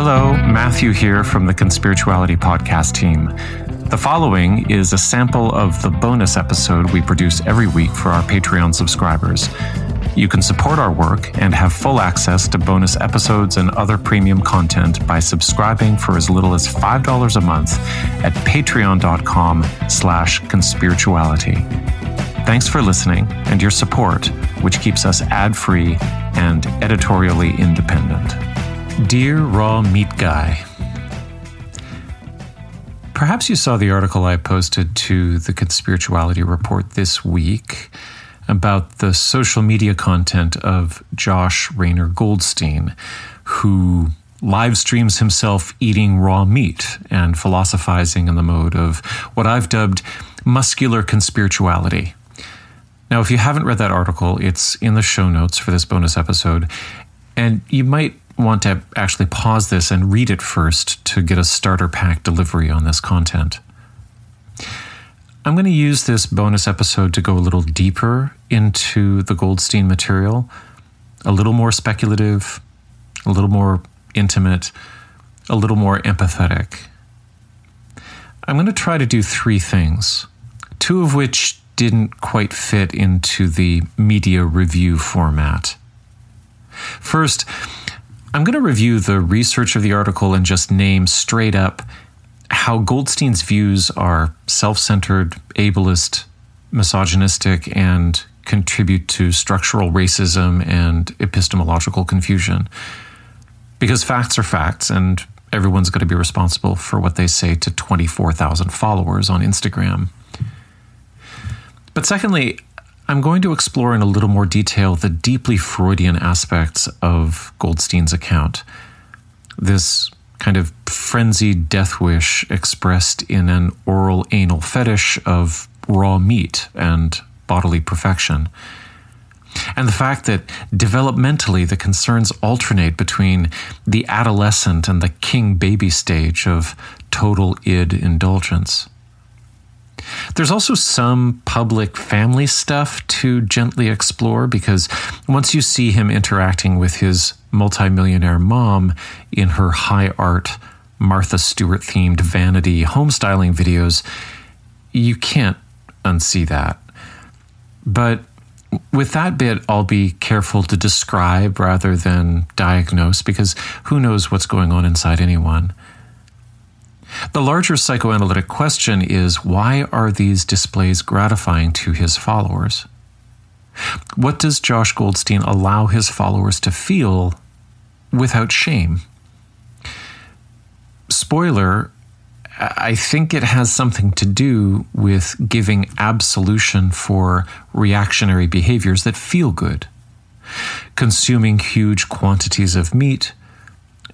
Hello, Matthew here from the Conspirituality Podcast team. The following is a sample of the bonus episode we produce every week for our Patreon subscribers. You can support our work and have full access to bonus episodes and other premium content by subscribing for as little as $5 a month at patreon.com slash conspirituality. Thanks for listening and your support, which keeps us ad-free and editorially independent. Dear Raw Meat Guy, Perhaps you saw the article I posted to the Conspirituality Report this week about the social media content of Josh Rainer Goldstein, who live streams himself eating raw meat and philosophizing in the mode of what I've dubbed muscular conspirituality. Now, if you haven't read that article, it's in the show notes for this bonus episode, and you might want to actually pause this and read it first to get a starter pack delivery on this content. I'm going to use this bonus episode to go a little deeper into the Goldstein material, a little more speculative, a little more intimate, a little more empathetic. I'm going to try to do three things, two of which didn't quite fit into the media review format. First, I'm going to review the research of the article and just name straight up how Goldstein's views are self centered, ableist, misogynistic, and contribute to structural racism and epistemological confusion. Because facts are facts, and everyone's going to be responsible for what they say to 24,000 followers on Instagram. But secondly, I'm going to explore in a little more detail the deeply Freudian aspects of Goldstein's account. This kind of frenzied death wish expressed in an oral anal fetish of raw meat and bodily perfection. And the fact that developmentally the concerns alternate between the adolescent and the king baby stage of total id indulgence. There's also some public family stuff to gently explore because once you see him interacting with his multimillionaire mom in her high art Martha Stewart themed vanity homestyling videos, you can't unsee that. But with that bit, I'll be careful to describe rather than diagnose because who knows what's going on inside anyone. The larger psychoanalytic question is why are these displays gratifying to his followers? What does Josh Goldstein allow his followers to feel without shame? Spoiler, I think it has something to do with giving absolution for reactionary behaviors that feel good. Consuming huge quantities of meat,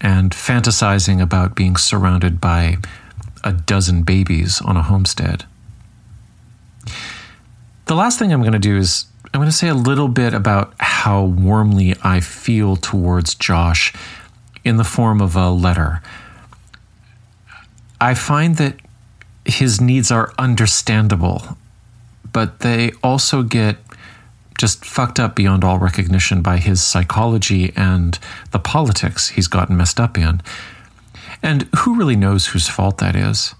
and fantasizing about being surrounded by a dozen babies on a homestead. The last thing I'm going to do is I'm going to say a little bit about how warmly I feel towards Josh in the form of a letter. I find that his needs are understandable, but they also get just fucked up beyond all recognition by his psychology and the politics he's gotten messed up in. And who really knows whose fault that is?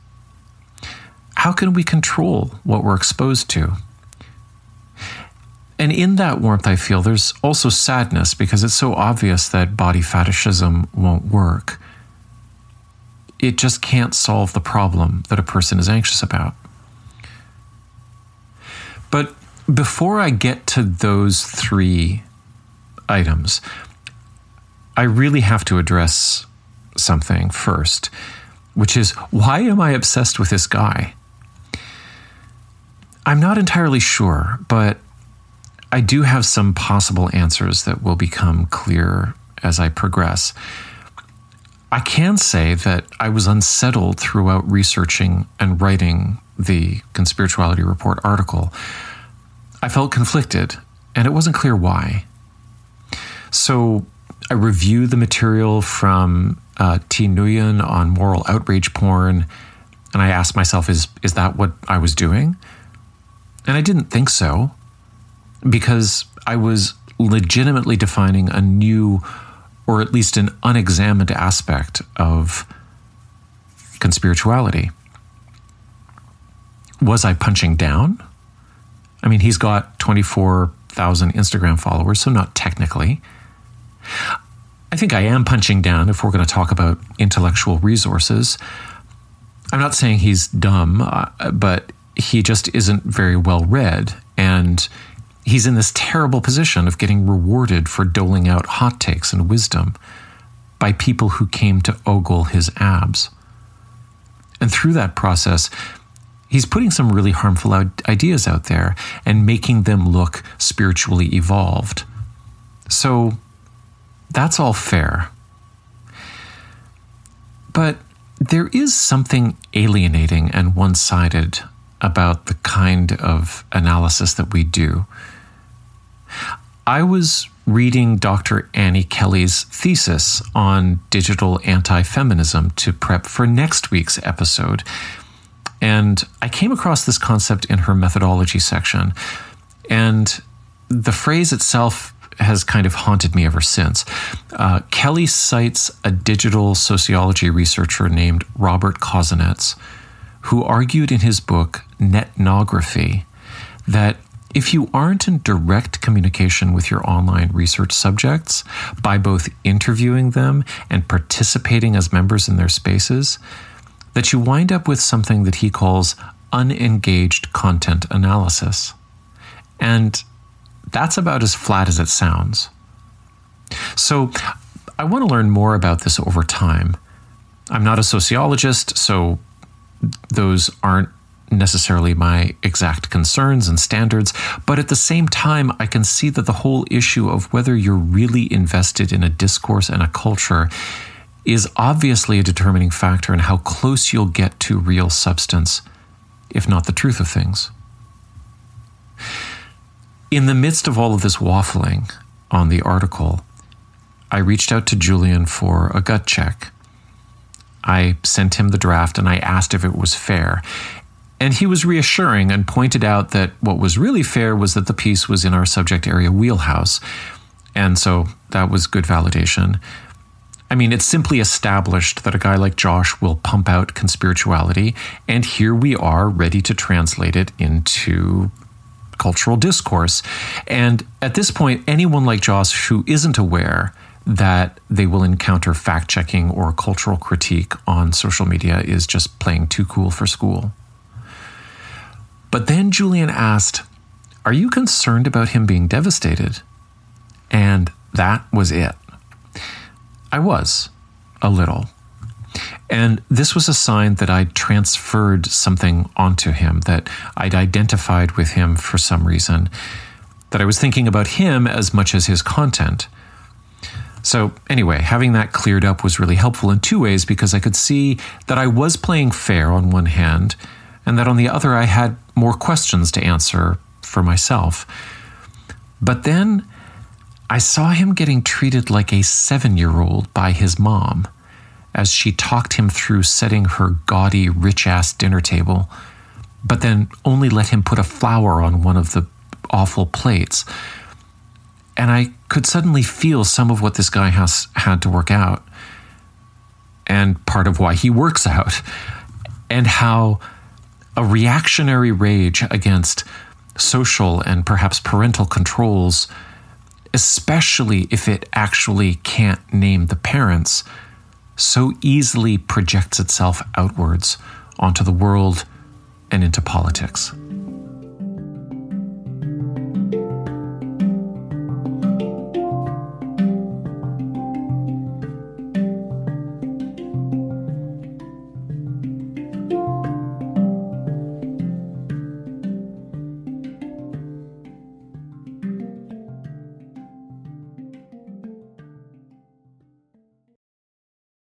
How can we control what we're exposed to? And in that warmth, I feel there's also sadness because it's so obvious that body fetishism won't work. It just can't solve the problem that a person is anxious about. But before I get to those three items, I really have to address something first, which is why am I obsessed with this guy? I'm not entirely sure, but I do have some possible answers that will become clear as I progress. I can say that I was unsettled throughout researching and writing the Conspirituality Report article I felt conflicted, and it wasn't clear why. So I reviewed the material from uh, T. Nguyen on moral outrage porn, and I asked myself, is, is that what I was doing? And I didn't think so, because I was legitimately defining a new or at least an unexamined aspect of conspirituality. Was I punching down? I mean, he's got 24,000 Instagram followers, so not technically. I think I am punching down if we're going to talk about intellectual resources. I'm not saying he's dumb, uh, but he just isn't very well read. And he's in this terrible position of getting rewarded for doling out hot takes and wisdom by people who came to ogle his abs. And through that process, he's putting some really harmful ideas out there and making them look spiritually evolved. So that's all fair. But there is something alienating and one sided about the kind of analysis that we do. I was reading Dr. Annie Kelly's thesis on digital anti feminism to prep for next week's episode. And I came across this concept in her methodology section. And the phrase itself has kind of haunted me ever since. Uh, Kelly cites a digital sociology researcher named Robert Kozinets, who argued in his book Netnography that if you aren't in direct communication with your online research subjects by both interviewing them and participating as members in their spaces, that you wind up with something that he calls unengaged content analysis. And that's about as flat as it sounds. So, I want to learn more about this over time. I'm not a sociologist, so those aren't necessarily my exact concerns and standards, but at the same time, I can see that the whole issue of whether you're really invested in a discourse and a culture is obviously a determining factor in how close you'll get to real substance, if not the truth of things. In the midst of all of this waffling on the article, I reached out to Julian for a gut check. I sent him the draft and I asked if it was fair. And he was reassuring and pointed out that what was really fair was that the piece was in our subject area wheelhouse. And so that was good validation. I mean, it's simply established that a guy like Josh will pump out conspirituality, and here we are ready to translate it into cultural discourse. And at this point, anyone like Josh who isn't aware that they will encounter fact checking or cultural critique on social media is just playing too cool for school. But then Julian asked, Are you concerned about him being devastated? And that was it. I was, a little. And this was a sign that I'd transferred something onto him, that I'd identified with him for some reason, that I was thinking about him as much as his content. So, anyway, having that cleared up was really helpful in two ways because I could see that I was playing fair on one hand and that on the other I had more questions to answer for myself. But then I saw him getting treated like a seven year old by his mom as she talked him through setting her gaudy, rich ass dinner table, but then only let him put a flower on one of the awful plates. And I could suddenly feel some of what this guy has had to work out, and part of why he works out, and how a reactionary rage against social and perhaps parental controls, especially if it actually can't name the parents, so easily projects itself outwards onto the world and into politics.